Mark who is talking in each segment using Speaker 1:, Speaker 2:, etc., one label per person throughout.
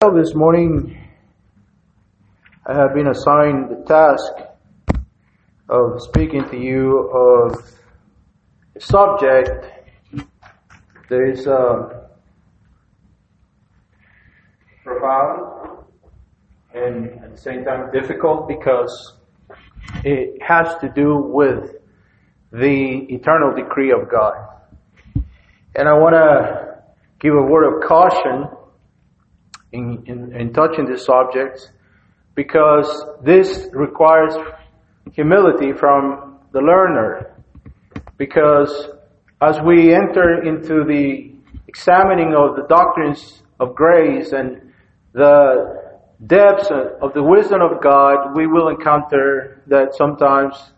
Speaker 1: Well, this morning I have been assigned the task of speaking to you of a subject that is uh, profound and at the same time difficult because it has to do with the eternal decree of God. And I want to give a word of caution in, in, in touching these subjects because this requires humility from the learner. Because as we enter into the examining of the doctrines of grace and the depths of the wisdom of God, we will encounter that sometimes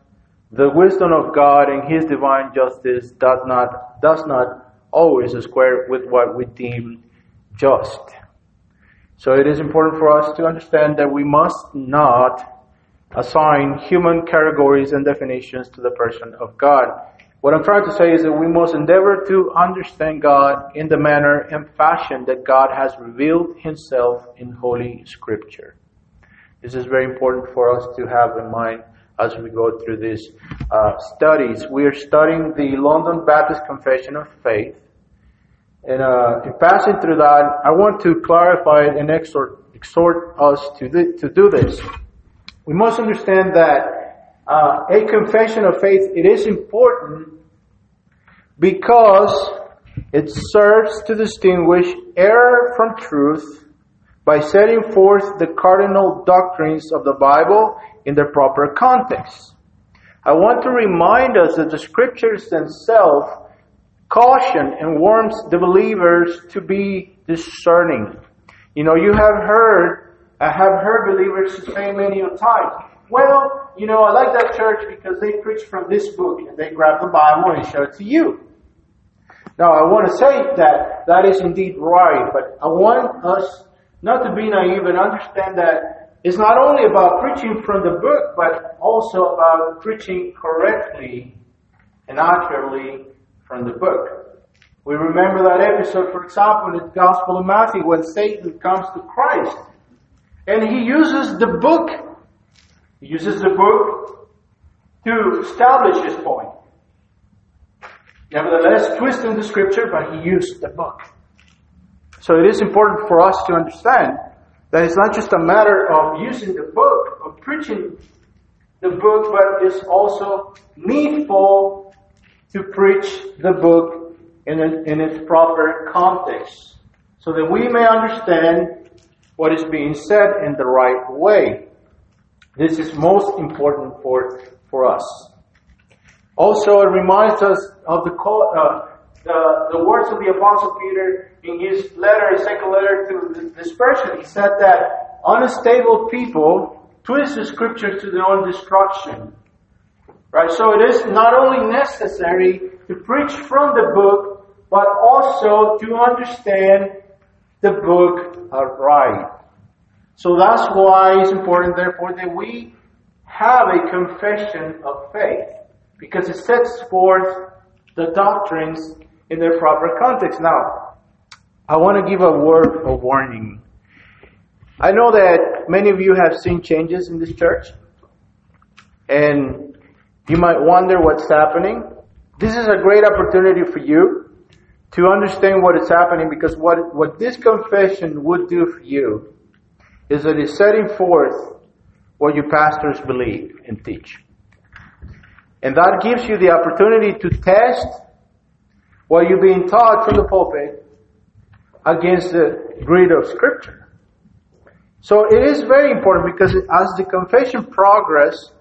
Speaker 1: the wisdom of God and His divine justice does not, does not always square with what we deem just. So it is important for us to understand that we must not assign human categories and definitions to the person of God. What I'm trying to say is that we must endeavor to understand God in the manner and fashion that God has revealed Himself in Holy Scripture. This is very important for us to have in mind as we go through these uh, studies. We are studying the London Baptist Confession of Faith. And uh, in passing through that, I want to clarify and exhort, exhort us to, th- to do this. We must understand that uh, a confession of faith, it is important because it serves to distinguish error from truth by setting forth the cardinal doctrines of the Bible in their proper context. I want to remind us that the scriptures themselves caution and warns the believers to be discerning. You know, you have heard, I have heard believers say many times, well, you know, I like that church because they preach from this book and they grab the Bible and show it to you. Now, I want to say that that is indeed right, but I want us not to be naive and understand that it's not only about preaching from the book, but also about preaching correctly and accurately from the book. We remember that episode, for example, in the Gospel of Matthew, when Satan comes to Christ. And he uses the book. He uses the book to establish his point. Nevertheless, twisting the scripture, but he used the book. So it is important for us to understand that it's not just a matter of using the book, of preaching the book, but it's also needful to preach the book in, in its proper context so that we may understand what is being said in the right way. This is most important for, for us. Also, it reminds us of the, uh, the, the words of the Apostle Peter in his letter, his second letter to the dispersion. He said that unstable people twist the scriptures to their own destruction. Right? So it is not only necessary to preach from the book, but also to understand the book right. So that's why it's important, therefore, that we have a confession of faith, because it sets forth the doctrines in their proper context. Now, I want to give a word of warning. I know that many of you have seen changes in this church, and you might wonder what's happening. This is a great opportunity for you to understand what is happening because what, what this confession would do for you is that it's setting forth what your pastors believe and teach. And that gives you the opportunity to test what you're being taught from the pulpit against the grid of scripture. So it is very important because as the confession progress,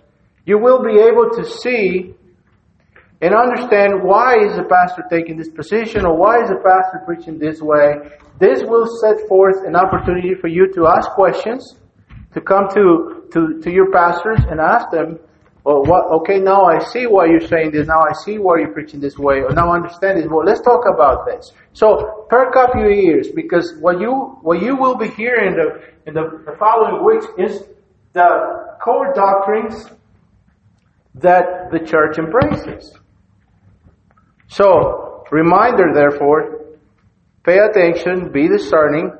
Speaker 1: you will be able to see and understand why is the pastor taking this position or why is the pastor preaching this way. This will set forth an opportunity for you to ask questions, to come to, to, to your pastors and ask them, well, what, okay, now I see why you're saying this. Now I see why you're preaching this way. Or now I understand this. Well, let's talk about this. So perk up your ears because what you what you will be hearing in the in the, the following weeks is the core doctrines that the church embraces. So, reminder therefore, pay attention, be discerning,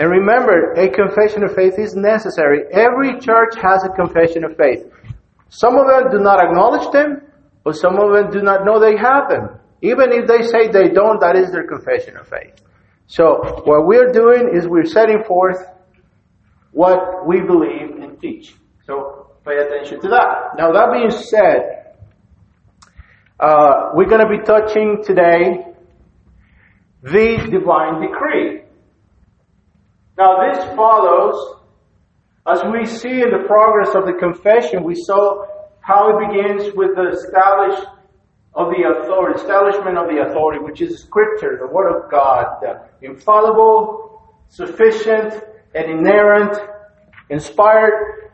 Speaker 1: And remember, a confession of faith is necessary. Every church has a confession of faith. Some of them do not acknowledge them, but some of them do not know they have them. Even if they say they don't, that is their confession of faith. So what we're doing is we're setting forth what we believe and teach. Pay attention to that. Now that being said, uh, we're going to be touching today the divine decree. Now this follows, as we see in the progress of the confession, we saw how it begins with the establish of the authority, establishment of the authority, which is Scripture, the Word of God, the infallible, sufficient, and inerrant, inspired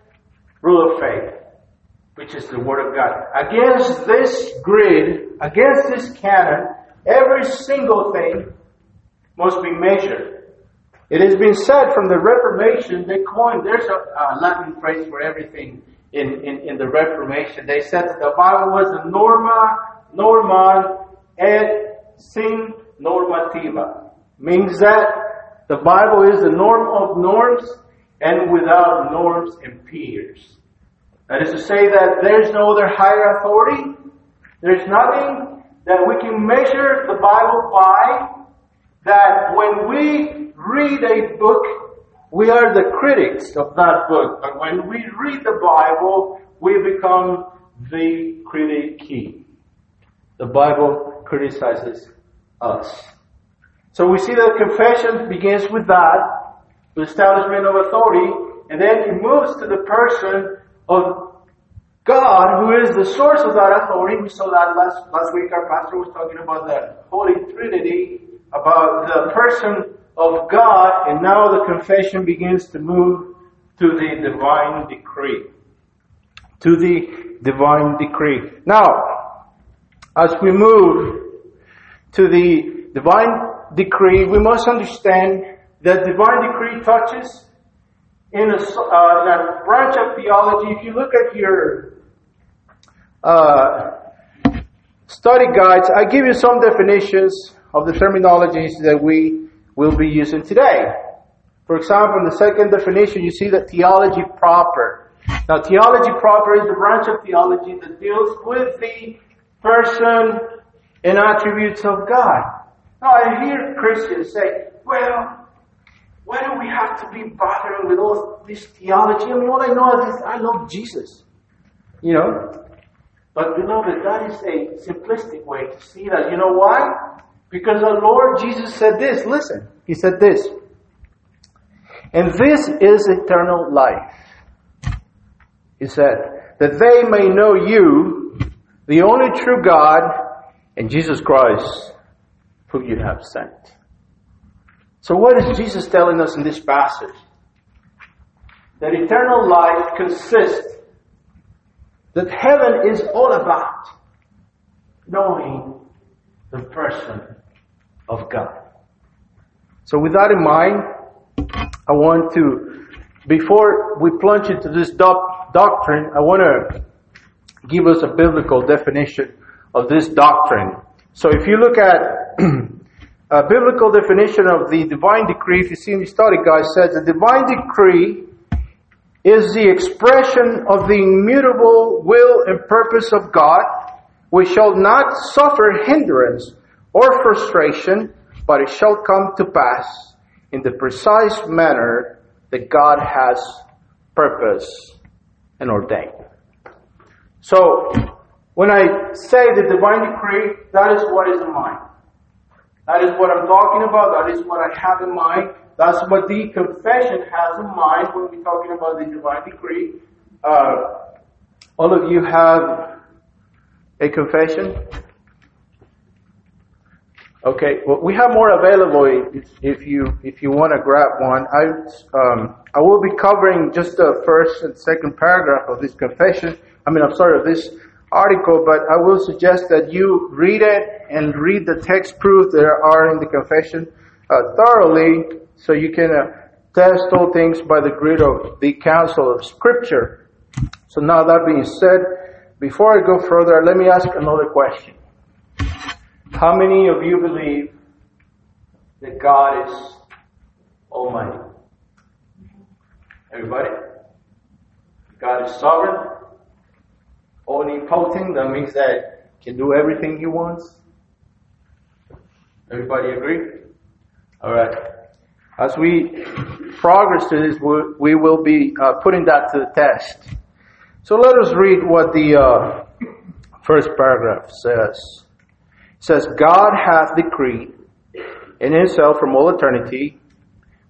Speaker 1: rule of faith, which is the Word of God. Against this grid, against this canon, every single thing must be measured. It has been said from the Reformation, they coined, there's a, Latin phrase for everything in, in, in the Reformation. They said that the Bible was the norma norman et sin normativa. Means that the Bible is the norm of norms and without norms and peers. That is to say that there's no other higher authority. There's nothing that we can measure the Bible by that when we read a book, we are the critics of that book. But when we read the Bible, we become the critic the Bible criticizes us. So we see that confession begins with that, the establishment of authority, and then it moves to the person of God, who is the source of that authority. We saw that last, last week. Our pastor was talking about the Holy Trinity, about the person of God, and now the confession begins to move to the divine decree. To the divine decree. Now, as we move to the divine decree, we must understand that divine decree touches in a, uh, in a branch of theology. If you look at your uh, study guides, I give you some definitions of the terminologies that we will be using today. For example, in the second definition, you see that theology proper. Now, theology proper is the branch of theology that deals with the person and attributes of God. Now I hear Christians say, well, why do we have to be bothering with all this theology? I mean, all I know is I love Jesus. You know? But beloved, that is a simplistic way to see that. You know why? Because the Lord Jesus said this. Listen, He said this. And this is eternal life. He said, that they may know you, the only true God and Jesus Christ who you have sent. So what is Jesus telling us in this passage? That eternal life consists that heaven is all about knowing the person of God. So with that in mind, I want to, before we plunge into this doc- doctrine, I want to give us a biblical definition of this doctrine. So if you look at a biblical definition of the divine decree, if you see in the study guide, says the divine decree is the expression of the immutable will and purpose of God, which shall not suffer hindrance or frustration, but it shall come to pass in the precise manner that God has purpose and ordained. So, when I say the divine decree, that is what is in mind. That is what I'm talking about. That is what I have in mind. That's what the confession has in mind when we're talking about the divine decree. Uh, all of you have a confession? Okay, well, we have more available if, if you if you want to grab one. I um, I will be covering just the first and second paragraph of this confession. I mean, I'm sorry of this article, but I will suggest that you read it and read the text proofs that are in the confession uh, thoroughly, so you can uh, test all things by the grid of the counsel of Scripture. So now that being said, before I go further, let me ask another question. How many of you believe that God is Almighty? Everybody? God is sovereign, omnipotent. That means that he can do everything he wants. Everybody agree? All right. As we progress to this, we will be uh, putting that to the test. So let us read what the uh, first paragraph says. It says, God hath decreed in himself from all eternity,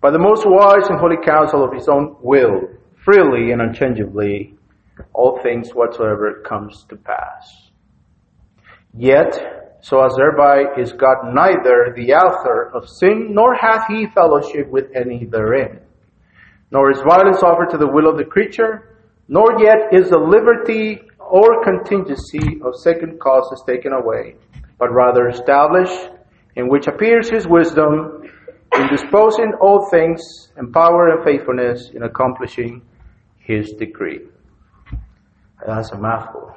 Speaker 1: by the most wise and holy counsel of his own will, freely and unchangeably, all things whatsoever comes to pass. Yet, so as thereby is God neither the author of sin, nor hath he fellowship with any therein. Nor is violence offered to the will of the creature, nor yet is the liberty or contingency of second causes taken away, but rather established, in which appears his wisdom in disposing all things, and power and faithfulness in accomplishing his decree. That's a mouthful.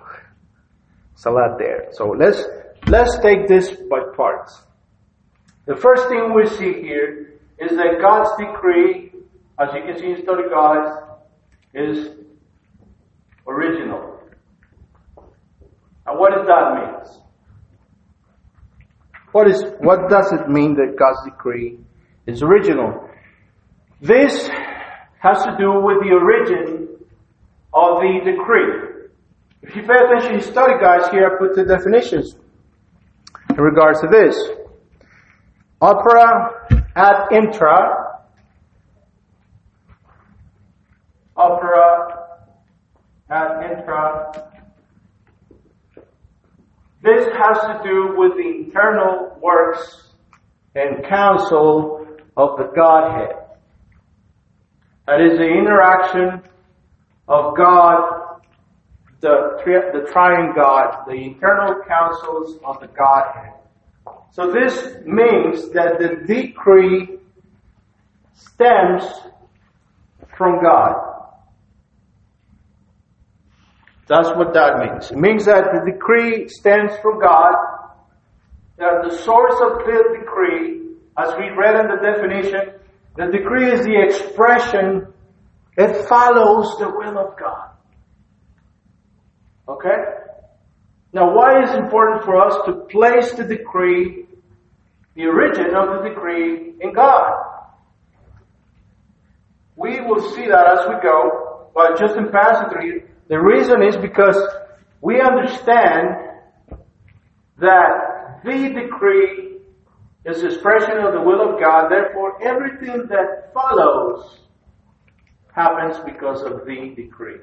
Speaker 1: It's a lot there. So let's let's take this by parts. The first thing we see here is that God's decree, as you can see in study guides, is original. And what does that mean? What is what does it mean that God's decree is original? This has to do with the origin of the decree. If you pay attention to study guys here, I put the definitions in regards to this. Opera ad intra. Opera ad intra this has to do with the internal works and counsel of the Godhead. That is the interaction of God, the, the triune God, the internal counsels of the Godhead. So this means that the decree stems from God. That's what that means. It means that the decree stands from God, that the source of the decree, as we read in the definition, the decree is the expression, it follows the will of God. Okay? Now why is it important for us to place the decree, the origin of the decree, in God? We will see that as we go, but just in passing through the reason is because we understand that the decree is expression of the will of God, therefore everything that follows happens because of the decree.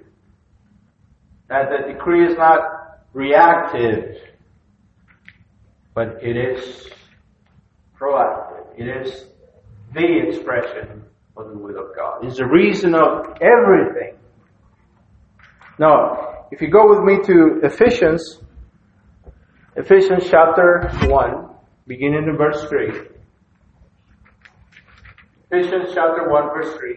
Speaker 1: That the decree is not reactive, but it is proactive. It is the expression of the will of God. It's the reason of everything now, if you go with me to Ephesians, Ephesians chapter 1, beginning in verse 3. Ephesians chapter 1, verse 3.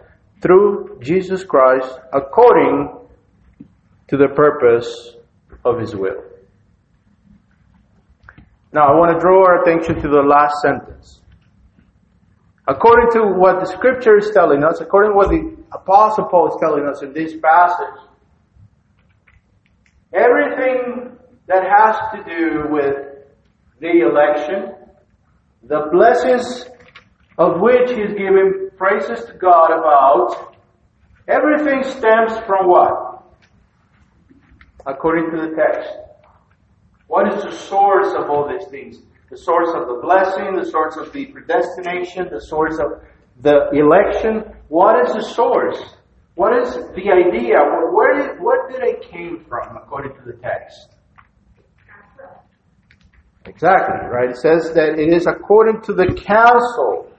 Speaker 1: through Jesus Christ according to the purpose of his will. Now I want to draw our attention to the last sentence. According to what the scripture is telling us, according to what the apostle Paul is telling us in this passage, everything that has to do with the election, the blessings of which he's giving praises to God about, everything stems from what? According to the text. What is the source of all these things? the source of the blessing, the source of the predestination, the source of the election. What is the source? What is the idea? Where did, what did it came from according to the text? Exactly, right? It says that it is according to the counsel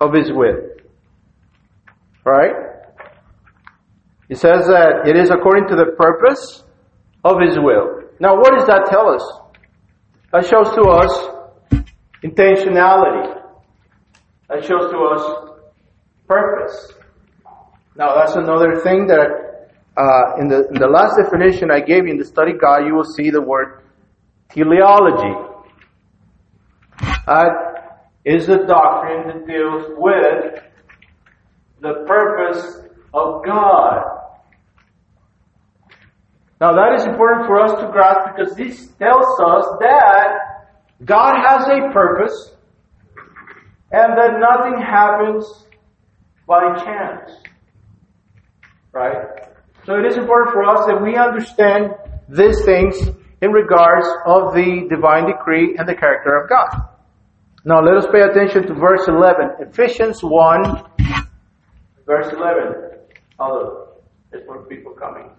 Speaker 1: of his will. Right? He says that it is according to the purpose of his will. Now what does that tell us? That shows to us intentionality. That shows to us purpose. Now that's another thing that uh, in the in the last definition I gave you in the study guide, you will see the word teleology. That is the doctrine that deals with the purpose of God. Now that is important for us to grasp because this tells us that God has a purpose and that nothing happens by chance. Right? So it is important for us that we understand these things in regards of the divine decree and the character of God. Now let us pay attention to verse 11. Ephesians 1, verse 11. Although, there's more people coming.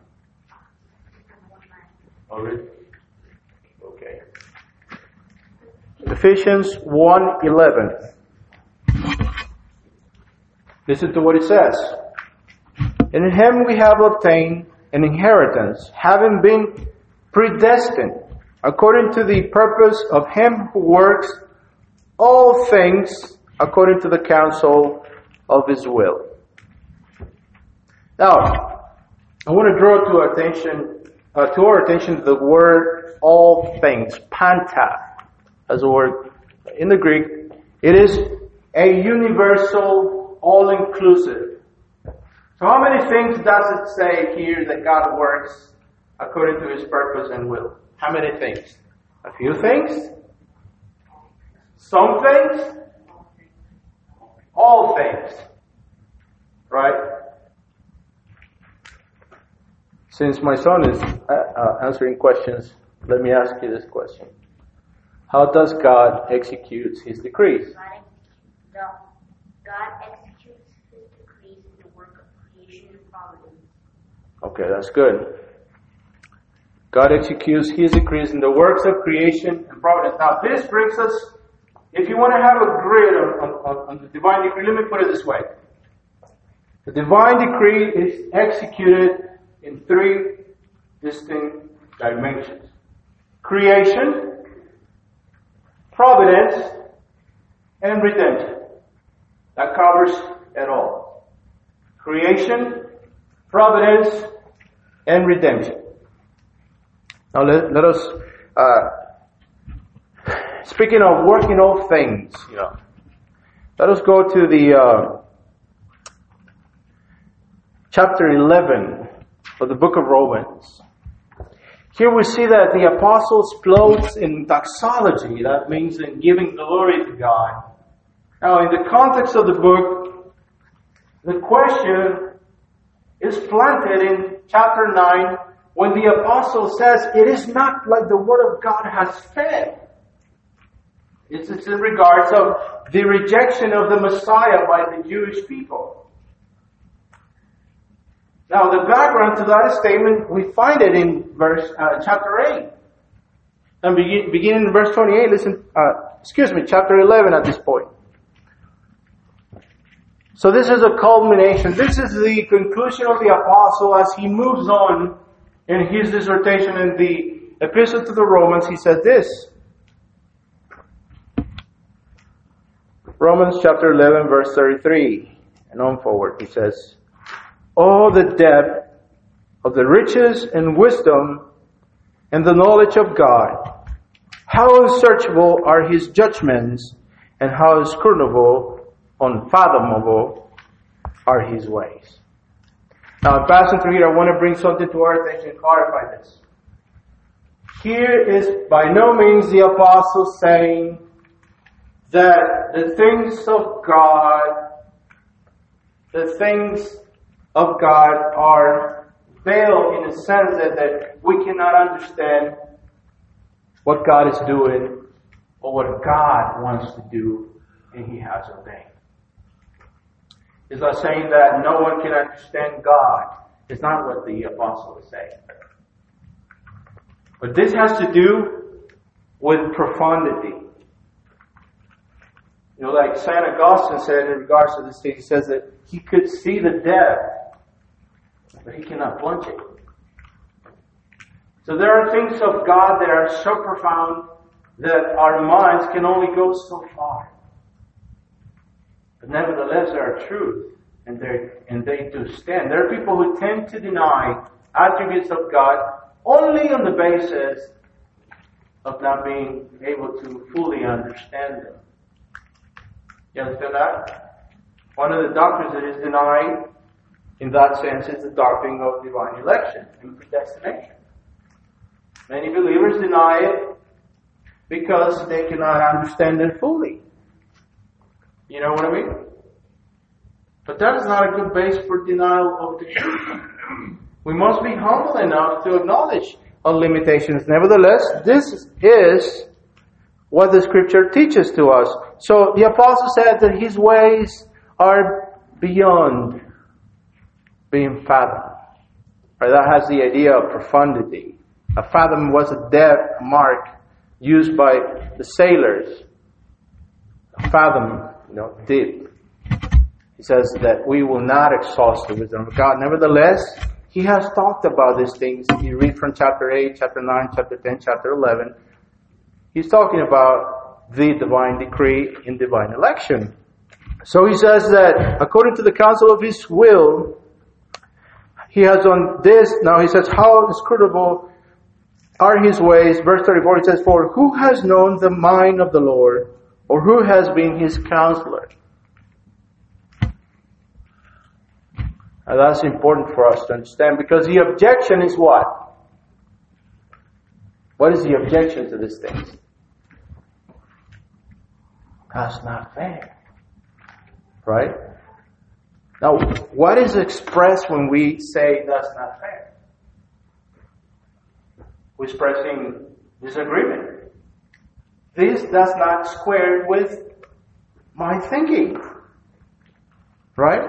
Speaker 1: Oh, Already? Okay. Ephesians 1, 11. Listen to what it says. In him we have obtained an inheritance, having been predestined according to the purpose of him who works all things according to the counsel of his will. Now, I want to draw to attention, uh, to our attention the word all things, panta, as a word in the Greek. It is a universal, all-inclusive. So how many things does it say here that God works according to his purpose and will? How many things? A few things? Some things? All things. Right? Since my son is uh, uh, answering questions, let me ask you this question. How does God execute his decrees?
Speaker 2: No. God executes his decrees in the work of creation and providence.
Speaker 1: Okay, that's good. God executes his decrees in the works of creation and providence. Now, this brings us, if you want to have a grid on, on, on the divine decree, let me put it this way. The divine decree is executed in three distinct dimensions. Creation, providence, and redemption. That covers it all. Creation, providence, and redemption. Now let, let us, uh, speaking of working all things, you know, let us go to the uh, chapter 11 the book of Romans. Here we see that the apostle explodes in doxology. That means in giving glory to God. Now, in the context of the book, the question is planted in chapter 9 when the apostle says, It is not like the word of God has failed. It's in regards of the rejection of the Messiah by the Jewish people. Now, the background to that statement, we find it in verse, uh, chapter 8. And begin, beginning in verse 28, listen, uh, excuse me, chapter 11 at this point. So this is a culmination. This is the conclusion of the apostle as he moves on in his dissertation in the epistle to the Romans. He said this. Romans chapter 11 verse 33 and on forward. He says, Oh, the depth of the riches and wisdom and the knowledge of God. How unsearchable are his judgments and how inscrutable, unfathomable are his ways. Now, in passing through here, I want to bring something to our attention and clarify this. Here is by no means the apostle saying that the things of God, the things of God are veiled in a sense that, that we cannot understand what God is doing or what God wants to do and He has ordained. It's not saying that no one can understand God. It's not what the apostle is saying. But this has to do with profundity. You know, like St. Augustine said in regards to this thing, he says that he could see the depth, but he cannot plunge it. So there are things of God that are so profound that our minds can only go so far. But nevertheless, they are truth, and they and they do stand. There are people who tend to deny attributes of God only on the basis of not being able to fully understand them. You understand that? One of the doctrines that is denied in that sense it's the doctrine of divine election and predestination. Many believers deny it because they cannot understand it fully. You know what I mean? But that is not a good base for denial of the truth. We must be humble enough to acknowledge our limitations. Nevertheless, this is what the scripture teaches to us. So the apostle said that his ways are beyond being fathomed. Right? That has the idea of profundity. A fathom was a depth mark used by the sailors. A fathom, you know, deep. He says that we will not exhaust the wisdom of God. Nevertheless, he has talked about these things. If you read from chapter 8, chapter 9, chapter 10, chapter 11, he's talking about the divine decree in divine election. So he says that according to the counsel of his will, he has done this. Now he says, how inscrutable are his ways. Verse 34, he says, For who has known the mind of the Lord, or who has been his counselor? And that's important for us to understand because the objection is what? What is the objection to these things? That's not fair. Right? Now, what is expressed when we say that's not fair? We're expressing disagreement. This does not square with my thinking. Right?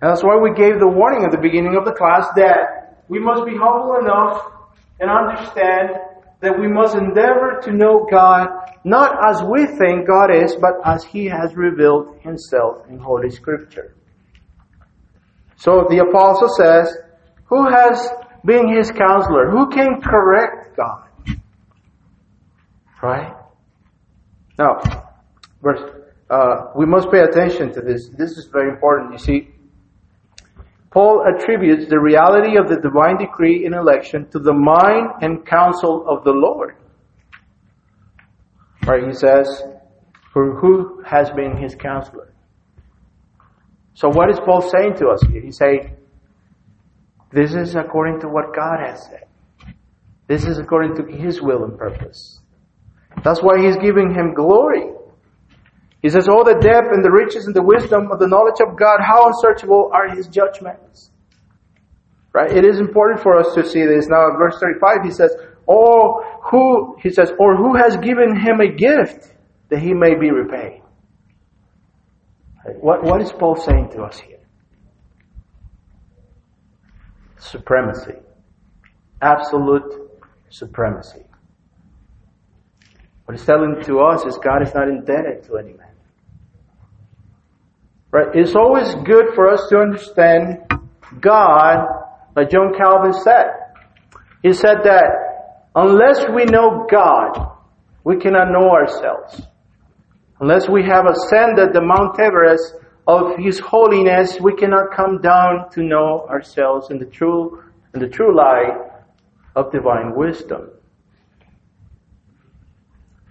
Speaker 1: And that's why we gave the warning at the beginning of the class that we must be humble enough and understand that we must endeavor to know God not as we think God is, but as He has revealed Himself in Holy Scripture. So the apostle says, who has been His counselor? Who can correct God? Right? Now, verse, uh, we must pay attention to this. This is very important. You see, Paul attributes the reality of the divine decree in election to the mind and counsel of the Lord. Right, he says, for who has been his counselor? So what is Paul saying to us here? He's saying, this is according to what God has said. This is according to his will and purpose. That's why he's giving him glory. He says, all the depth and the riches and the wisdom of the knowledge of God, how unsearchable are his judgments. Right? It is important for us to see this. Now, verse 35, he says, or who, he says, or who has given him a gift that he may be repaid. What, what is Paul saying to us here? Supremacy. Absolute supremacy. What he's telling to us is God is not indebted to any man. Right? It's always good for us to understand God, like John Calvin said. He said that unless we know God, we cannot know ourselves. Unless we have ascended the Mount Everest of His holiness, we cannot come down to know ourselves in the true, in the true light of divine wisdom.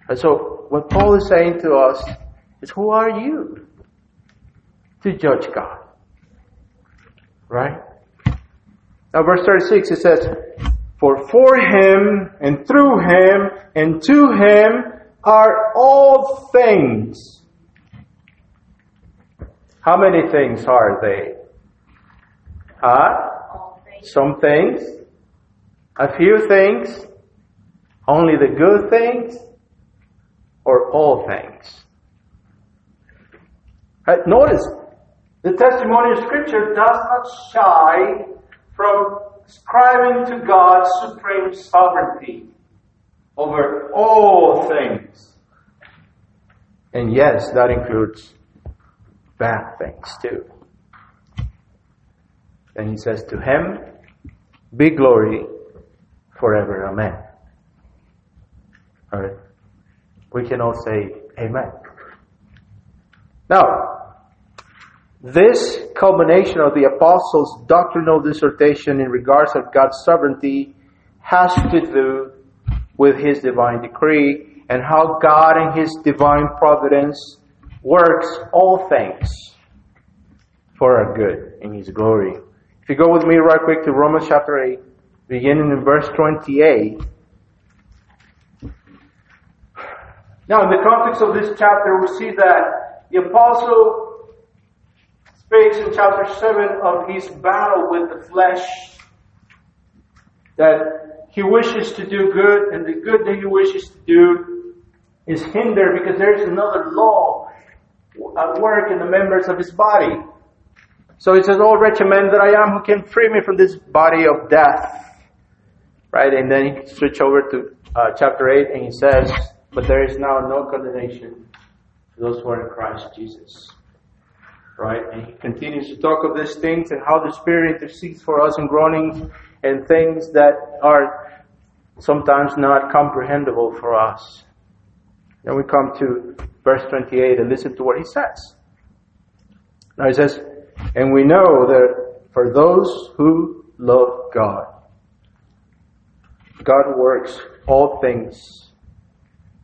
Speaker 1: And so, what Paul is saying to us is, who are you? To judge God. Right? Now verse 36 it says, For for him and through him and to him are all things. How many things are they? Huh? Some things? A few things? Only the good things? Or all things? Right? Notice, the testimony of Scripture does not shy from ascribing to God supreme sovereignty. over all things. And yes, that includes bad things too. And he says, To him be glory forever. Amen. Alright. We can all say Amen. Now, this culmination of the apostles' doctrinal dissertation in regards of God's sovereignty has to do with his divine decree and how God and his divine providence works all things for our good in his glory. If you go with me right quick to Romans chapter 8, beginning in verse 28. Now, in the context of this chapter, we see that the apostle speaks in chapter 7 of his battle with the flesh, that he wishes to do good, and the good that he wishes to do is hindered because there is another law at work in the members of his body. So he says, Oh, wretched man that I am, who can free me from this body of death? Right? And then he switch over to uh, chapter 8 and he says, But there is now no condemnation for those who are in Christ Jesus. Right? And he continues to talk of these things and how the Spirit intercedes for us in groanings and things that are sometimes not comprehensible for us. Then we come to verse 28 and listen to what he says. Now he says, And we know that for those who love God, God works all things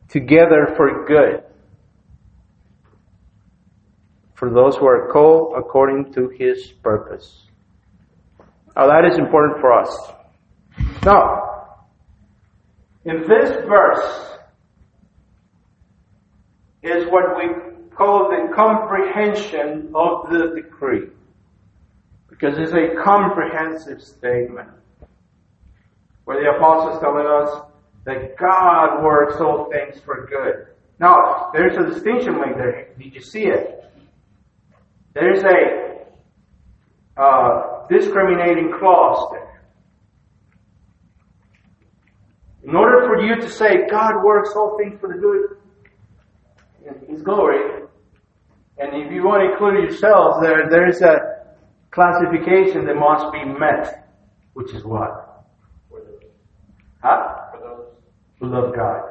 Speaker 1: together for good for those who are called according to his purpose. Now that is important for us. Now, in this verse is what we call the comprehension of the decree. Because it's a comprehensive statement. Where the apostle is telling us that God works all things for good. Now, there's a distinction made there. Did you see it? There's a uh, discriminating clause there. In order for you to say God works all things for the good in His glory, and if you want to include yourselves there, there is a classification that must be met, which is what? For those. Huh? For those who love God.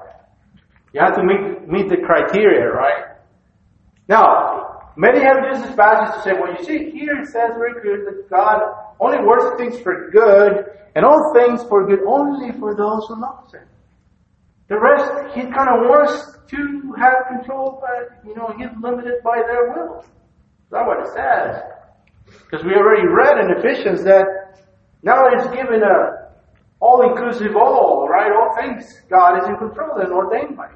Speaker 1: You have to meet, meet the criteria, right? Now, many have used this passage to say, well, you see, here it says very clear that God only works things for good, and all things for good only for those who love Him. The rest, He kind of wants to have control, but, you know, He's limited by their will. That's what it says. Because we already read in Ephesians that now it's given a all-inclusive all, right? All things God is in control and ordained by.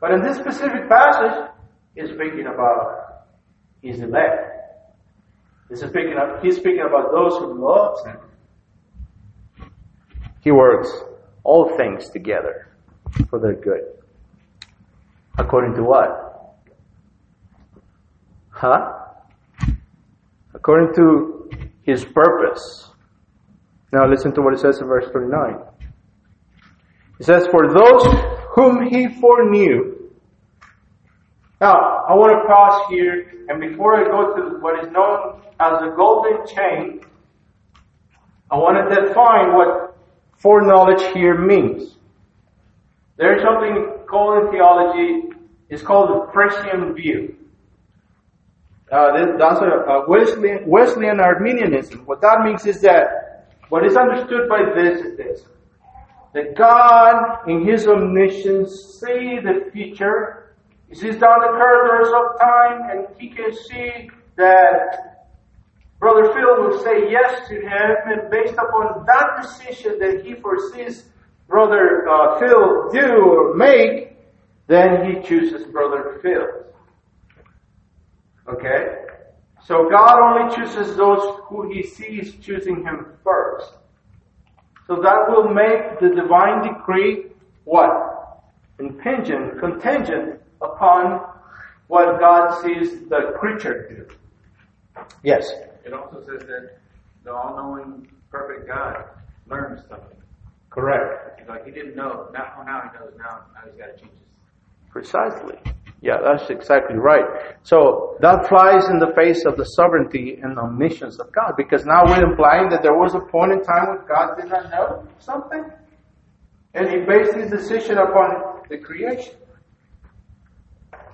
Speaker 1: But in this specific passage, He's speaking about He's speaking, of, he's speaking about those who love Him. He works all things together for their good. According to what? Huh? According to His purpose. Now listen to what it says in verse 39. It says, For those whom He foreknew, now, I want to pause here, and before I go to what is known as the golden chain, I want to define what foreknowledge here means. There is something called in theology, it's called the prescient view. Uh, that's a, a Wesleyan, Wesleyan Arminianism. What that means is that what is understood by this is this. That God, in His omniscience, see the future he sees down the corridors of time and he can see that Brother Phil will say yes to him and based upon that decision that he foresees Brother uh, Phil do or make, then he chooses Brother Phil. Okay? So God only chooses those who he sees choosing him first. So that will make the divine decree what? Impingent, contingent upon what God sees the creature do. Yes.
Speaker 3: It also says that the all-knowing, perfect God learns something.
Speaker 1: Correct.
Speaker 3: He's like, he didn't know. Now, oh, now he knows. Now, now he's got to change his.
Speaker 1: Precisely. Yeah, that's exactly right. So that flies in the face of the sovereignty and omniscience of God because now we're implying that there was a point in time when God did not know something. And he based his decision upon the creation.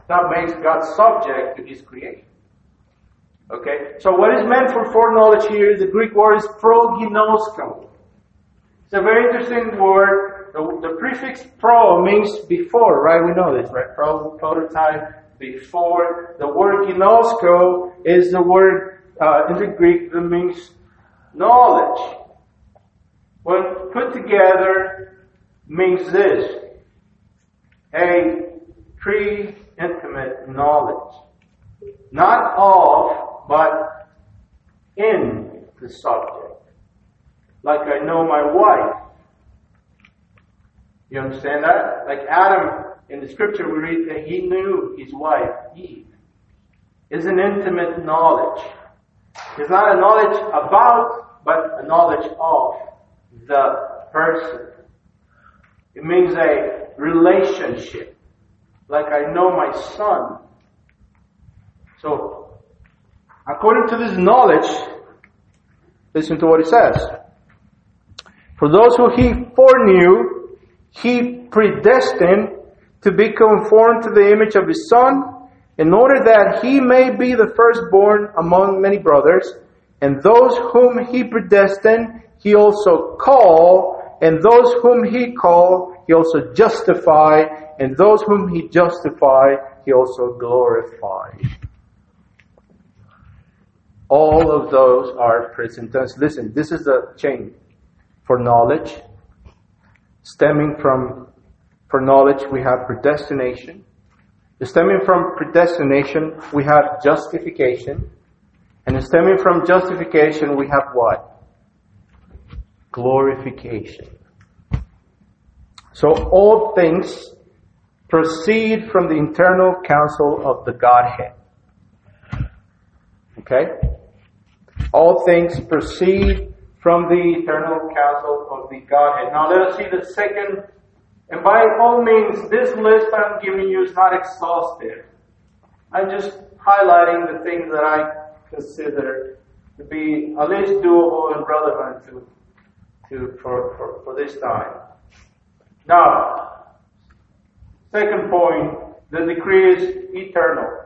Speaker 1: That makes God subject to his creation. Okay? So what is meant for foreknowledge here, the Greek word is proginosko. It's a very interesting word. The, the prefix pro means before, right? We know this, right? Pro, prototype, before. The word ginosko is the word uh, in the Greek that means knowledge. When put together, means this a pre intimate knowledge. Not of, but in the subject. Like I know my wife. You understand that? Like Adam, in the scripture we read that he knew his wife, Eve. Is an intimate knowledge. It's not a knowledge about, but a knowledge of the person. It means a relationship. Like I know my son. So, according to this knowledge, listen to what it says. For those who he foreknew, he predestined to be conformed to the image of his son, in order that he may be the firstborn among many brothers. And those whom he predestined, he also called, and those whom he called, he also justified, and those whom he justified, he also glorified. All of those are present tense. Listen, this is the chain foreknowledge. Stemming from, foreknowledge, we have predestination. Stemming from predestination, we have justification. And stemming from justification, we have what? Glorification. So all things proceed from the internal counsel of the Godhead. Okay? All things proceed from the eternal counsel of the Godhead. Now let us see the second, and by all means, this list I'm giving you is not exhaustive. I'm just highlighting the things that I consider to be at least doable and relevant to, to for, for, for this time. Now, second point, the decree is eternal.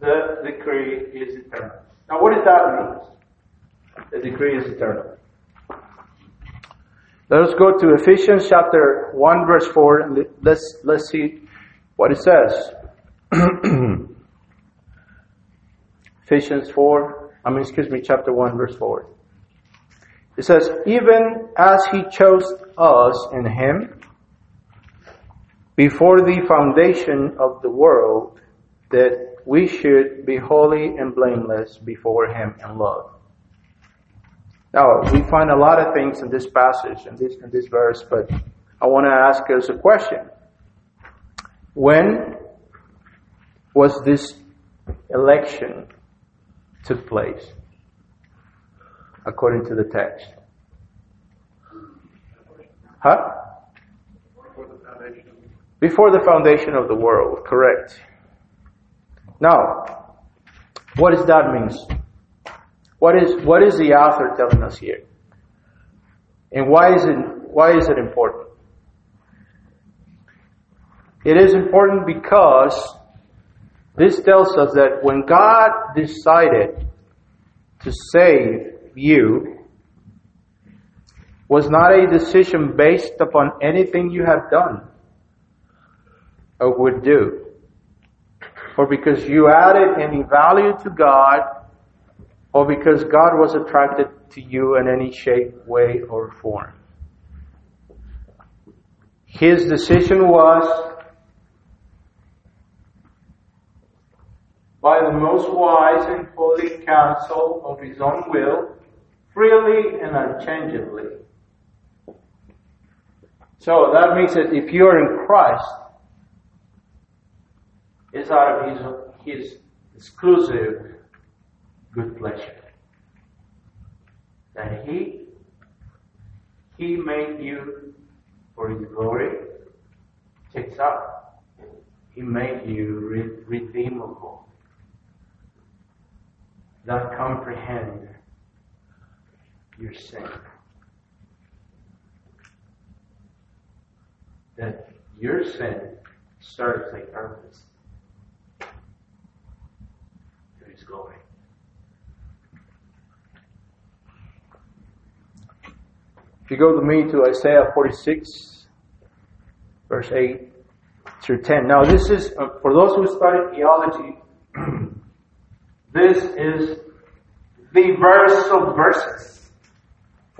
Speaker 1: The decree is eternal. Now, what does that mean? The decree is eternal. Let us go to Ephesians chapter 1 verse 4 and let's, let's see what it says. Ephesians 4, I mean, excuse me, chapter 1 verse 4. It says, even as he chose us in him before the foundation of the world that we should be holy and blameless before Him in love. Now, we find a lot of things in this passage, in this, in this verse, but I want to ask us a question. When was this election took place? According to the text. Huh? Before the foundation of the world, correct. Now, what does that mean? What is, what is the author telling us here? And why is it, why is it important? It is important because this tells us that when God decided to save you, was not a decision based upon anything you have done or would do or because you added any value to God, or because God was attracted to you in any shape, way, or form. His decision was by the most wise and holy counsel of his own will, freely and unchangeably. So that means that if you are in Christ, is out of his, his exclusive good pleasure. that He He made you for His glory. This out. He made you re- redeemable. That comprehend your sin. That your sin starts a purpose to glory. If you go to me to Isaiah 46, verse 8 through 10. Now, this is, uh, for those who study theology, this is the verse of verses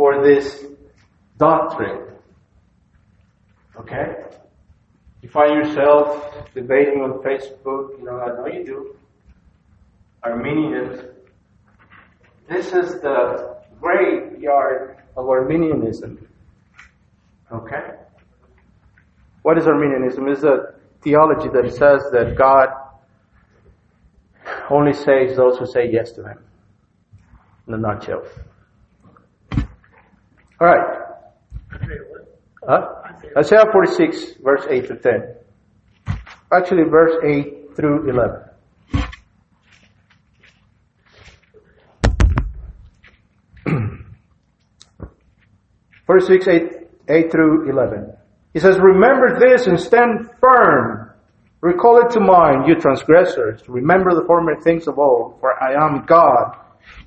Speaker 1: for this doctrine. Okay? You find yourself debating on Facebook, you know, I know you do. Arminians. This is the graveyard of Arminianism. Okay? What is Arminianism? It's a theology that says that God only saves those who say yes to Him. In a nutshell. All right. Huh? Isaiah 46, verse 8 to 10. Actually, verse 8 through 11. Forty-six, eight, eight through eleven. He says, "Remember this and stand firm. Recall it to mind, you transgressors. Remember the former things of old. For I am God,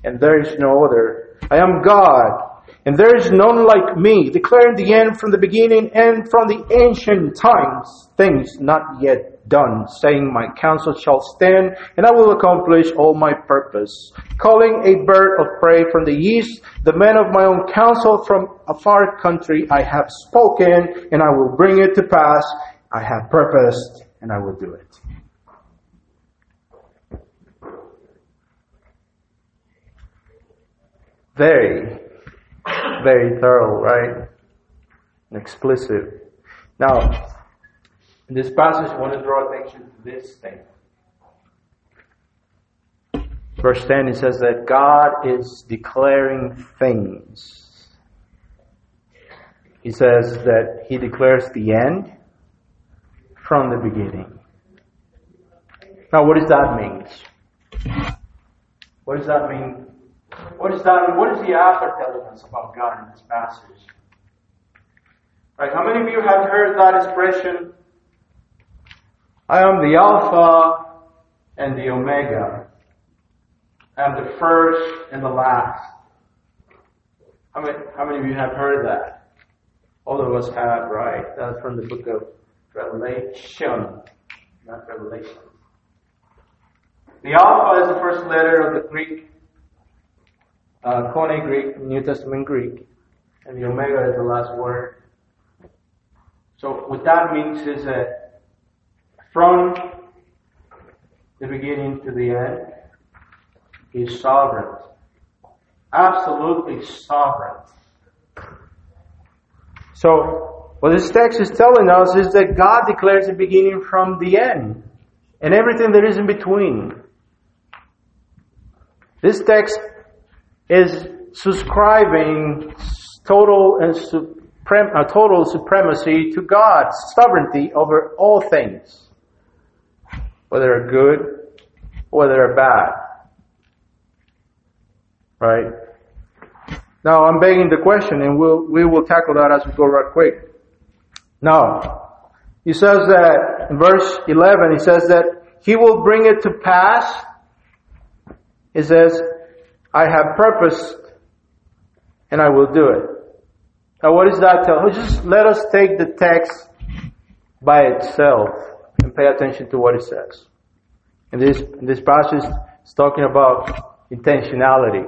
Speaker 1: and there is no other. I am God, and there is none like me, declaring the end from the beginning and from the ancient times, things not yet done, saying, My counsel shall stand, and I will accomplish all my purpose. Calling a bird of prey from the east, the men of my own counsel from a far country, I have spoken, and I will bring it to pass. I have purposed, and I will do it. Very very thorough, right? And explicit. Now, in this passage, I want to draw attention to this thing. Verse 10, it says that God is declaring things. He says that He declares the end from the beginning. Now, what does that mean? What does that mean what is that? What is the telling us about God in this passage? Right? How many of you have heard that expression? I am the Alpha and the Omega. I am the first and the last. How many, how many of you have heard that? All of us have, right? That's from the book of Revelation, not Revelation. The Alpha is the first letter of the Greek uh, Koine Greek, New Testament Greek, and the Omega is the last word. So what that means is that from the beginning to the end, He's sovereign. Absolutely sovereign. So, what this text is telling us is that God declares the beginning from the end and everything that is in between. This text is subscribing total and suprem- uh, total supremacy to God's sovereignty over all things, whether they're good, whether they're bad. Right? Now I'm begging the question, and we'll we will tackle that as we go right quick. Now, he says that in verse 11, he says that he will bring it to pass. He says, I have purposed and I will do it. Now what does that tell? Just let us take the text by itself and pay attention to what it says. And this, this passage is talking about intentionality.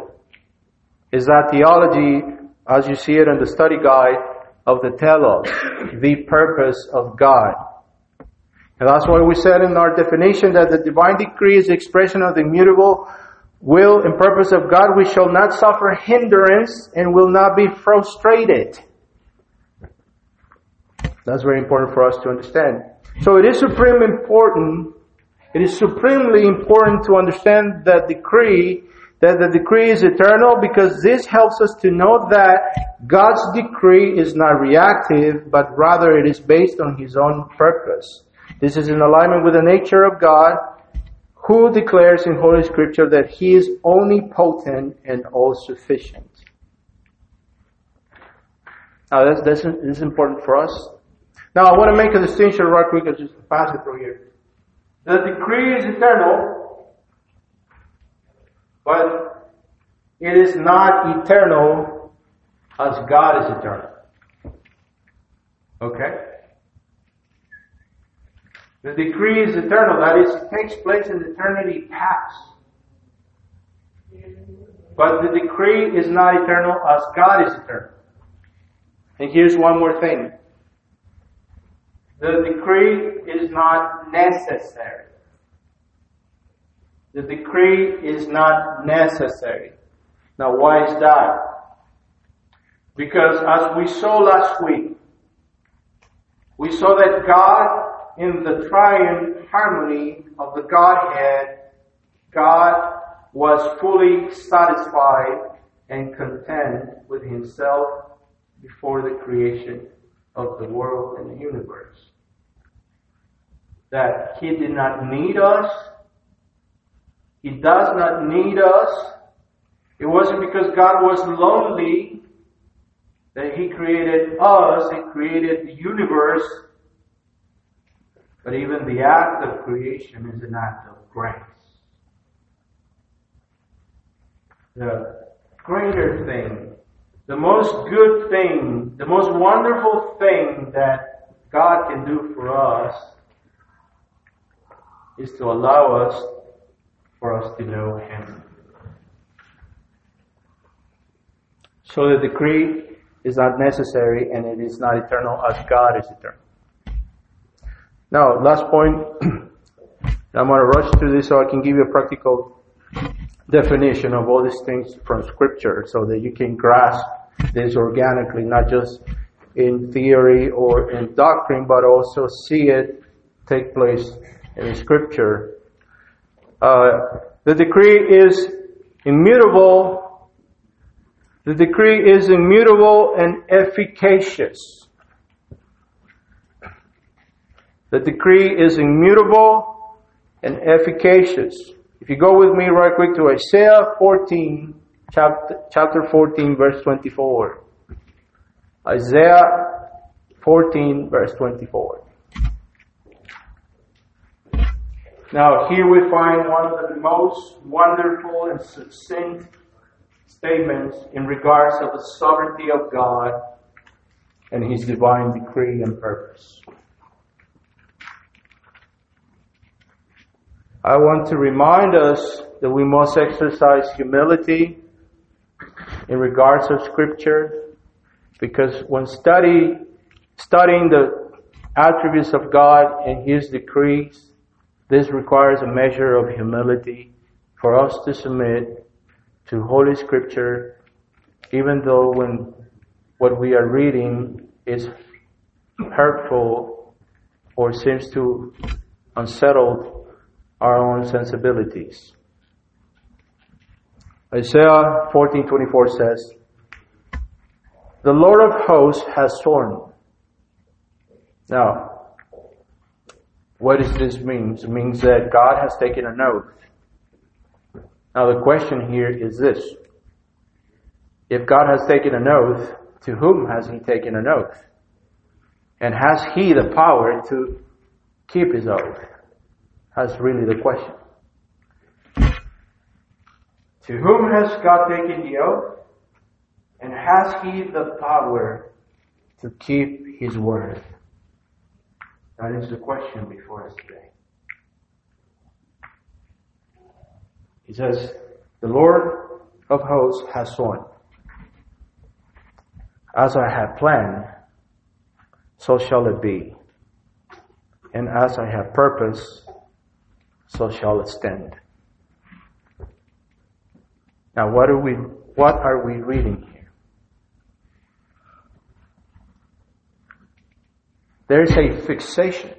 Speaker 1: Is that theology, as you see it in the study guide of the telos, the purpose of God. And that's why we said in our definition that the divine decree is the expression of the immutable will and purpose of God, we shall not suffer hindrance and will not be frustrated. That's very important for us to understand. So it is supremely important, it is supremely important to understand that decree that the decree is eternal because this helps us to know that God's decree is not reactive, but rather it is based on His own purpose. This is in alignment with the nature of God, who declares in Holy Scripture that He is omnipotent and all sufficient. Now that's, that's, this is important for us. Now I want to make a distinction right quick, I'll just pass it through here. The decree is eternal, but it is not eternal as God is eternal. Okay? The decree is eternal, that is, it takes place in eternity past. But the decree is not eternal as God is eternal. And here's one more thing. The decree is not necessary. The decree is not necessary. Now why is that? Because as we saw last week, we saw that God in the triune harmony of the Godhead, God was fully satisfied and content with himself before the creation of the world and the universe. That he did not need us. He does not need us. It wasn't because God was lonely that he created us and created the universe but even the act of creation is an act of grace. The greater thing, the most good thing, the most wonderful thing that God can do for us is to allow us for us to know Him. So the decree is not necessary and it is not eternal as God is eternal. Now, last point. I'm going to rush through this so I can give you a practical definition of all these things from Scripture so that you can grasp this organically, not just in theory or in doctrine, but also see it take place in Scripture. Uh, the decree is immutable. The decree is immutable and efficacious. The decree is immutable and efficacious. If you go with me right quick to Isaiah 14, chapter, chapter 14, verse 24. Isaiah 14, verse 24. Now, here we find one of the most wonderful and succinct statements in regards of the sovereignty of God and His divine decree and purpose. I want to remind us that we must exercise humility in regards of scripture because when study, studying the attributes of God and His decrees, this requires a measure of humility for us to submit to Holy Scripture, even though when what we are reading is hurtful or seems to unsettle our own sensibilities. Isaiah 14:24 says, "The Lord of hosts has sworn." Now, what does this mean? It means that God has taken an oath. Now the question here is this. If God has taken an oath, to whom has he taken an oath? And has he the power to keep his oath? That's really the question. To whom has God taken the oath? And has he the power to keep his word? That is the question before us today. He says, The Lord of hosts has sworn. As I have planned, so shall it be. And as I have purposed, so shall it stand. Now what are we, what are we reading here? There is a fixation.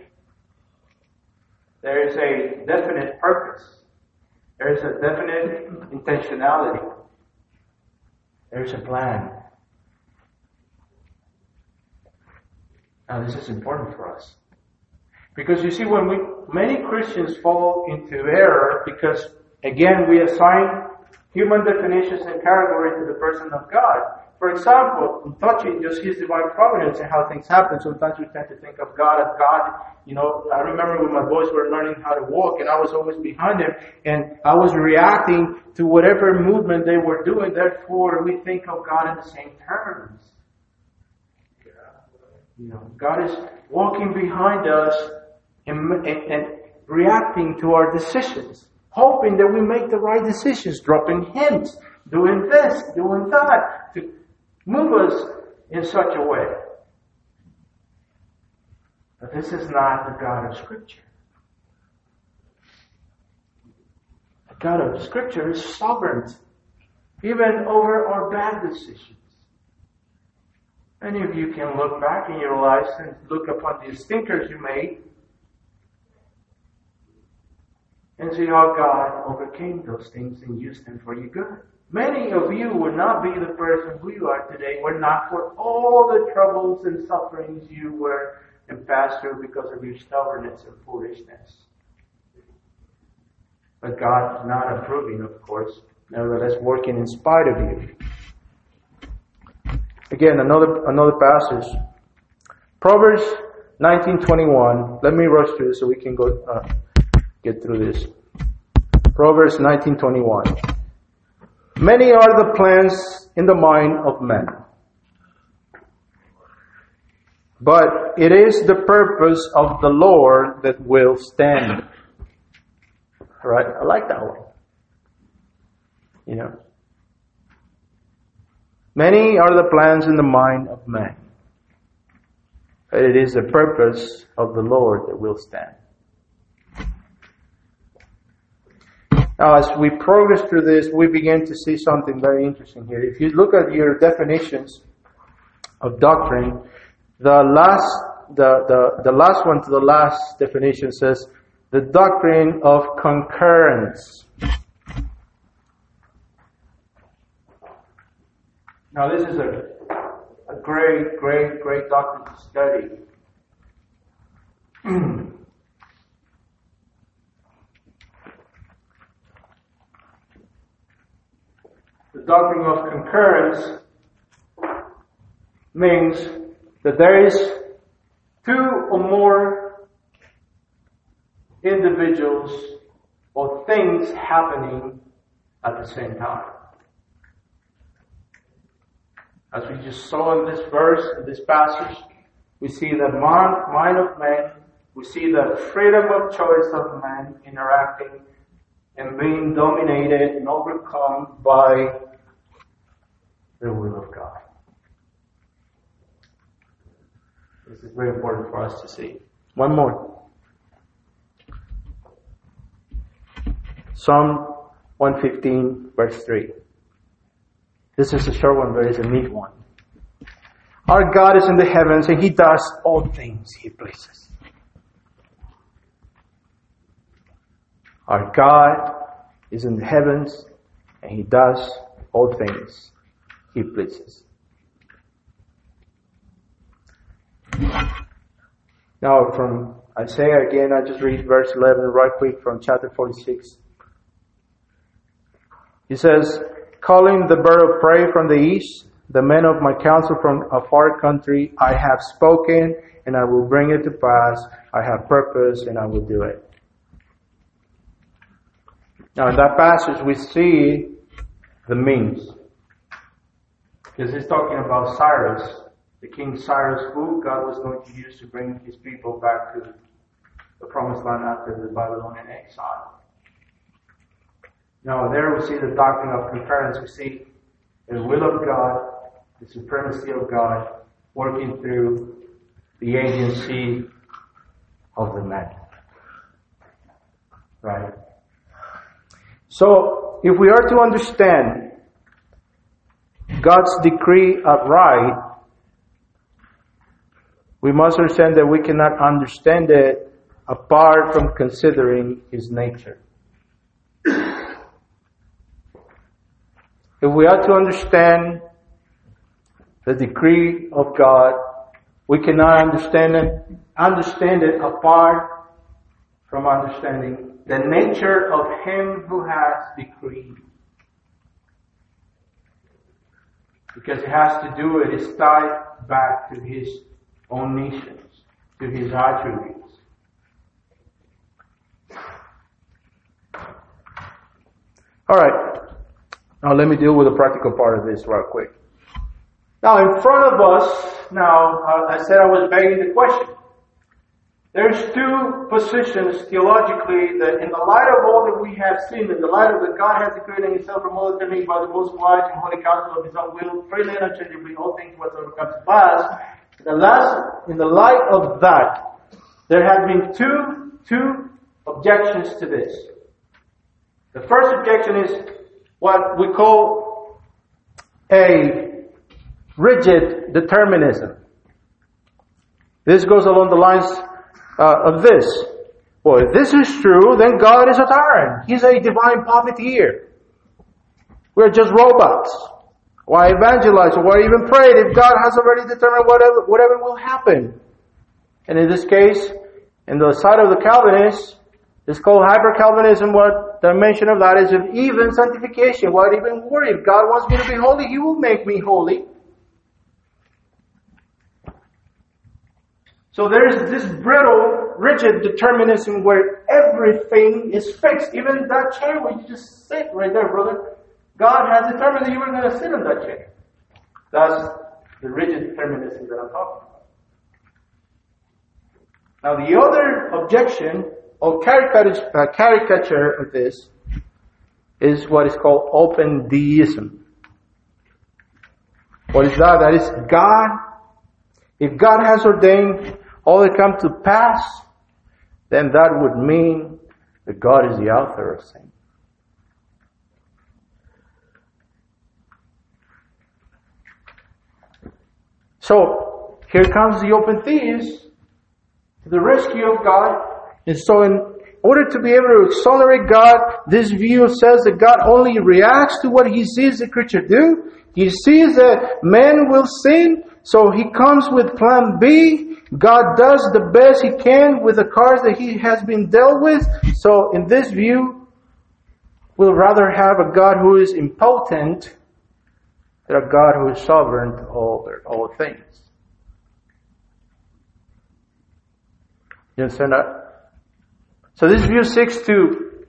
Speaker 1: There is a definite purpose. There's a definite intentionality. There's a plan. Now this is important for us. Because you see, when we, many Christians fall into error because, again, we assign human definitions and categories to the person of God. For example, in touching just His divine providence and how things happen, sometimes we tend to think of God as God. You know, I remember when my boys were learning how to walk and I was always behind them and I was reacting to whatever movement they were doing. Therefore, we think of God in the same terms. You know, God is walking behind us and, and, and reacting to our decisions, hoping that we make the right decisions, dropping hints, doing this, doing that, to move us in such a way. But this is not the God of Scripture. The God of Scripture is sovereign, even over our bad decisions. Many of you can look back in your lives and look upon the stinkers you made and see how God overcame those things and used them for your good. Many of you would not be the person who you are today were not for all the troubles and sufferings you were and passed through because of your stubbornness and foolishness. But God is not approving, of course, nevertheless working in spite of you. Again, another another passage. Proverbs 19:21. Let me rush through so we can go uh, get through this. Proverbs 19:21. Many are the plans in the mind of man. But it is the purpose of the Lord that will stand. Right? I like that one. You know. Many are the plans in the mind of man. But it is the purpose of the Lord that will stand. Now, as we progress through this, we begin to see something very interesting here. If you look at your definitions of doctrine, the last, the, the, the last one to the last definition says, the doctrine of concurrence. Now, this is a, a great, great, great doctrine to study. the doctrine of concurrence means that there is two or more individuals or things happening at the same time. As we just saw in this verse, in this passage, we see the mind of man, we see the freedom of choice of man interacting and being dominated and overcome by the will of God. This is very important for us to see. One more. Psalm 115, verse 3. This is a short one, but it's a neat one. Our God is in the heavens and He does all things He pleases. Our God is in the heavens and He does all things He pleases. Now, from Isaiah again, I just read verse 11 right quick from chapter 46. He says, Calling the bird of prey from the east, the men of my counsel from a far country, I have spoken and I will bring it to pass. I have purpose and I will do it. Now in that passage we see the means. Because he's talking about Cyrus, the King Cyrus who God was going to use to bring his people back to the promised land after the Babylonian exile. Now there we see the doctrine of concurrence. We see the will of God, the supremacy of God working through the agency of the man. Right? So, if we are to understand God's decree of right, we must understand that we cannot understand it apart from considering His nature. if we are to understand the decree of God, we cannot understand it, understand it apart from understanding the nature of Him who has decreed. Because it has to do, it is tied back to His own nations, to His attributes. Alright, now let me deal with the practical part of this real quick. Now in front of us, now, I said I was begging the question. There's two positions theologically that in the light of all that we have seen, in the light of that God has decreed himself from all eternity by the most wise and holy counsel of his own will, freely and unchangeably, all things whatsoever come to pass. The last, in the light of that, there have been two, two objections to this. The first objection is what we call a rigid determinism. This goes along the lines uh, of this. Well, if this is true, then God is a tyrant. He's a divine puppeteer. We're just robots. Why evangelize or why even pray if God has already determined whatever, whatever will happen? And in this case, in the side of the Calvinists, it's called hyper-Calvinism. What the mention of that is of even sanctification. Why even worry? If God wants me to be holy, He will make me holy. So there is this brittle, rigid determinism where everything is fixed. Even that chair where you just sit right there, brother. God has determined that you were going to sit in that chair. That's the rigid determinism that I'm talking about. Now the other objection or uh, caricature of this is what is called open theism. What is that? That is God. If God has ordained all that come to pass, then that would mean that God is the author of sin. So, here comes the open theist to the rescue of God. And so in order to be able to exonerate God, this view says that God only reacts to what he sees the creature do. He sees that man will sin, so he comes with plan B. God does the best he can with the cards that he has been dealt with. So in this view, we'll rather have a God who is impotent than a God who is sovereign to all, all things. You understand that? So this view seeks to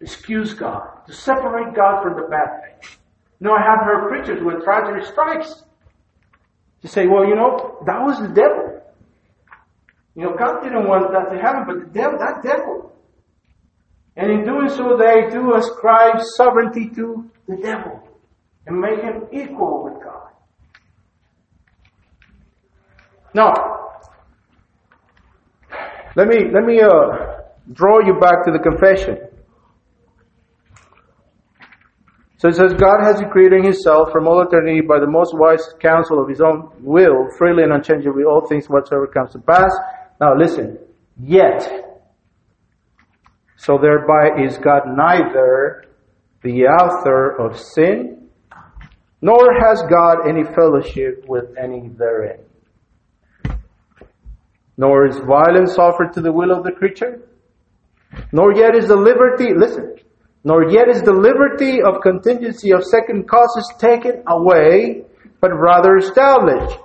Speaker 1: excuse God, to separate God from the bad things. You know, I have heard preachers with tragedy strikes to say, well, you know, that was the devil. You know, God didn't want that to happen, but the devil, that devil. And in doing so, they do ascribe sovereignty to the devil and make him equal with God. Now, let me let me uh, draw you back to the confession. So it says, God has created Himself from all eternity by the most wise counsel of His own will, freely and unchangeably, all things whatsoever comes to pass. Now listen, yet, so thereby is God neither the author of sin, nor has God any fellowship with any therein. Nor is violence offered to the will of the creature, nor yet is the liberty, listen, nor yet is the liberty of contingency of second causes taken away, but rather established,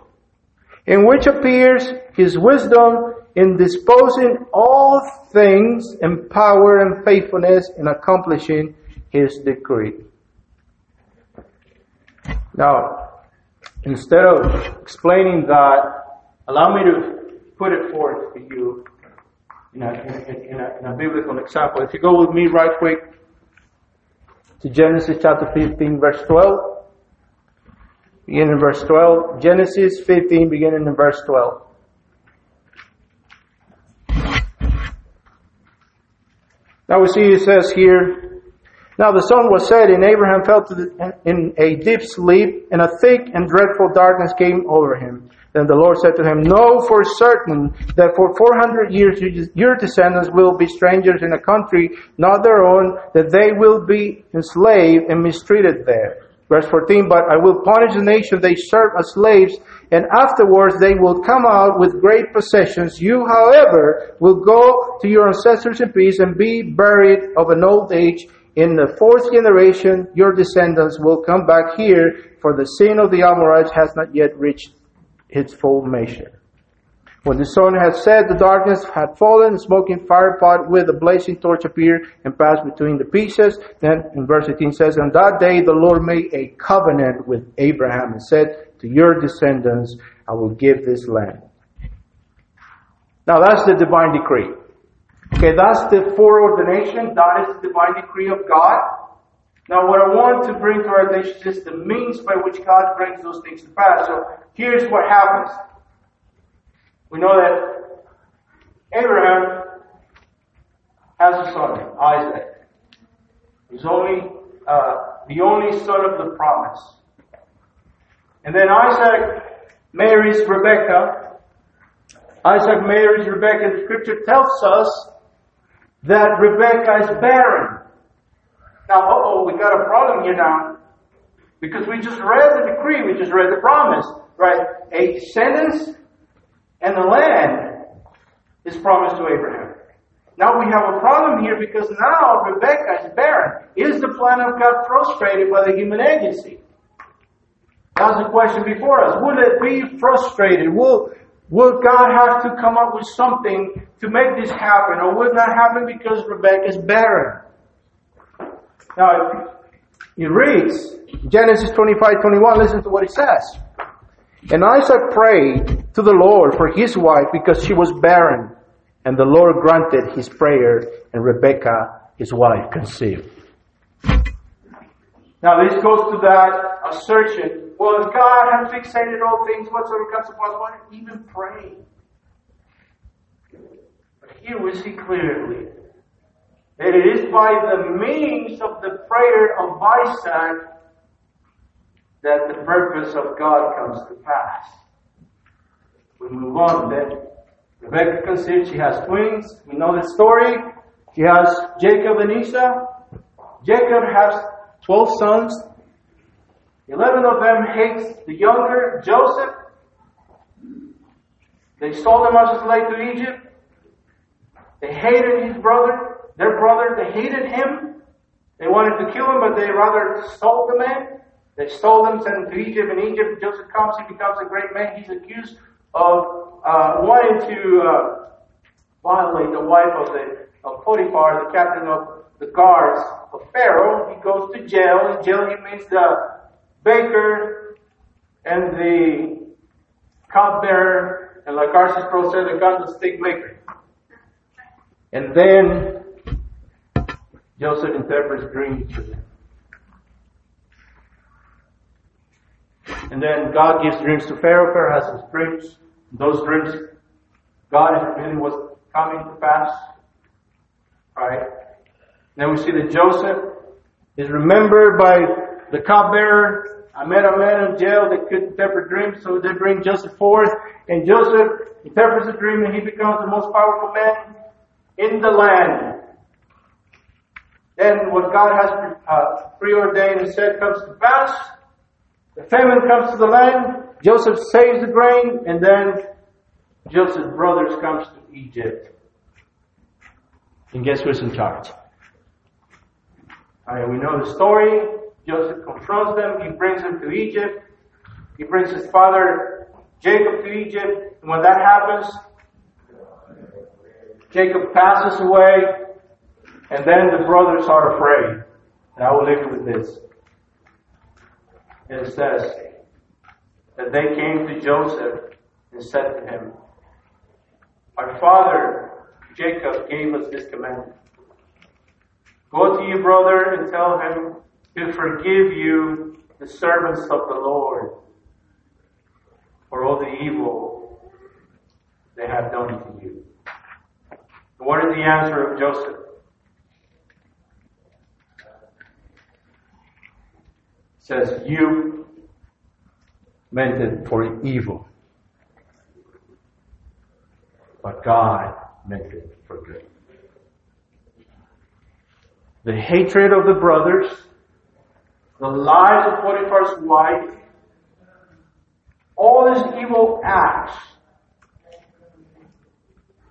Speaker 1: in which appears his wisdom in disposing all things in power and faithfulness in accomplishing his decree. Now, instead of explaining that, allow me to put it forth to you in a, in, in, a, in a biblical example. If you go with me right quick to Genesis chapter 15, verse 12. Begin in verse 12. Genesis 15, beginning in verse 12. Now we see it says here, Now the sun was set, and Abraham fell in a deep sleep, and a thick and dreadful darkness came over him. Then the Lord said to him, Know for certain that for 400 years your descendants will be strangers in a country not their own, that they will be enslaved and mistreated there. Verse 14, but I will punish the nation they serve as slaves, and afterwards they will come out with great possessions. You, however, will go to your ancestors in peace and be buried of an old age. In the fourth generation, your descendants will come back here, for the sin of the Amorites has not yet reached its full measure. When the sun had set, the darkness had fallen, a smoking fire pot with a blazing torch appeared and passed between the pieces. Then in verse 18 says, On that day the Lord made a covenant with Abraham and said, To your descendants I will give this land. Now that's the divine decree. Okay, that's the foreordination. That is the divine decree of God. Now what I want to bring to our attention is the means by which God brings those things to pass. So here's what happens. We know that Abraham has a son, Isaac. He's only uh, the only son of the promise. And then Isaac marries Rebekah. Isaac marries Rebekah. The scripture tells us that Rebekah is barren. Now, oh, we got a problem here now. Because we just read the decree, we just read the promise, right? A sentence and the land is promised to Abraham. Now we have a problem here because now Rebecca is barren. Is the plan of God frustrated by the human agency? That's the question before us. Will it be frustrated? Will, will God have to come up with something to make this happen? Or will it not happen because Rebecca is barren? Now, it reads, Genesis 25, 21, listen to what it says. And Isaac prayed to the Lord for his wife because she was barren. And the Lord granted his prayer, and Rebekah, his wife, conceived. Now this goes to that assertion. Well, if God has fixated all things whatsoever comes to pass, why even pray? But here we see clearly that it is by the means of the prayer of Isaac that the purpose of God comes to pass. We move on then. Rebecca conceived, she has twins. We know the story. She has Jacob and Esau. Jacob has 12 sons. 11 of them hates the younger, Joseph. They sold him as a slave to Egypt. They hated his brother, their brother. They hated him. They wanted to kill him, but they rather sold the man. They stole them, sent him to Egypt. In Egypt, Joseph comes, he becomes a great man. He's accused of uh, wanting to uh, violate the wife of the of Potiphar, the captain of the guards of Pharaoh. He goes to jail. In jail, he meets the baker and the cupbearer, and like Arsis Pro said, the candlestick maker. And then Joseph interprets dreams them. And then God gives dreams to Pharaoh. Pharaoh has his dreams. Those dreams, God is revealing what's coming to pass. Right? Then we see that Joseph is remembered by the cupbearer. I met a man in jail that could interpret dreams, so they bring Joseph forth. And Joseph interprets the dream and he becomes the most powerful man in the land. Then what God has uh, preordained and said comes to pass. The famine comes to the land. Joseph saves the grain, and then Joseph's brothers comes to Egypt. And guess who's in charge? Right, we know the story. Joseph confronts them. He brings them to Egypt. He brings his father Jacob to Egypt. And when that happens, Jacob passes away. And then the brothers are afraid. And I will leave you with this. And says that they came to Joseph and said to him, Our father Jacob gave us this commandment. Go to your brother and tell him to forgive you, the servants of the Lord, for all the evil they have done to you. What is the answer of Joseph? Says, You meant it for evil, but God meant it for good. The hatred of the brothers, the lies of Potiphar's wife, all these evil acts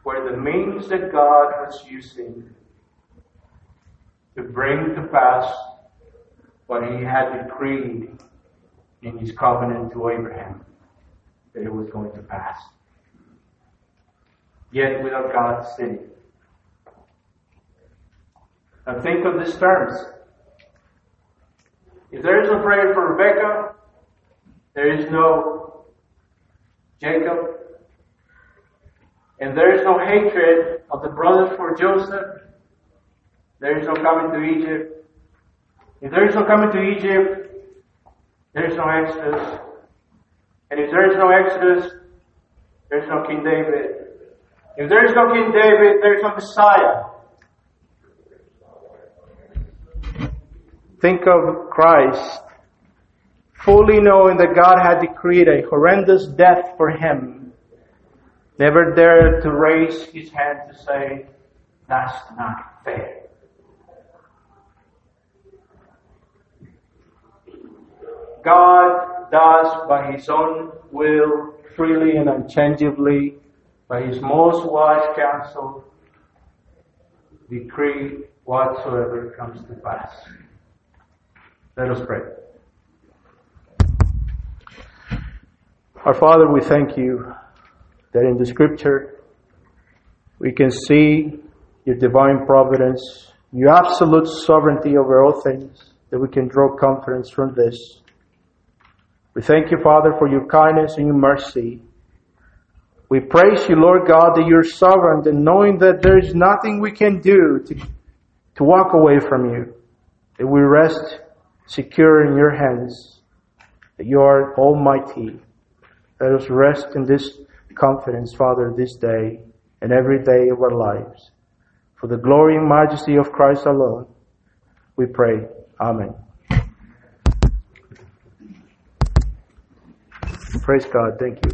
Speaker 1: were the means that God was using to bring to pass what he had decreed in his covenant to Abraham that it was going to pass. Yet without God's sin. Now think of these terms. If there is no prayer for Rebecca, there is no Jacob, and there is no hatred of the brothers for Joseph, there is no coming to Egypt. If there is no coming to Egypt, there is no Exodus. And if there is no Exodus, there is no King David. If there is no King David, there is no Messiah. Think of Christ fully knowing that God had decreed a horrendous death for him, never dared to raise his hand to say, That's not fair. God does by his own will, freely and unchangeably, by his most wise counsel, decree whatsoever comes to pass. Let us pray. Our Father, we thank you that in the scripture we can see your divine providence, your absolute sovereignty over all things, that we can draw confidence from this. We thank you, Father, for your kindness and your mercy. We praise you, Lord God, that you're sovereign and knowing that there is nothing we can do to, to walk away from you, that we rest secure in your hands, that you are almighty. Let us rest in this confidence, Father, this day and every day of our lives. For the glory and majesty of Christ alone, we pray. Amen. Praise God. Thank you.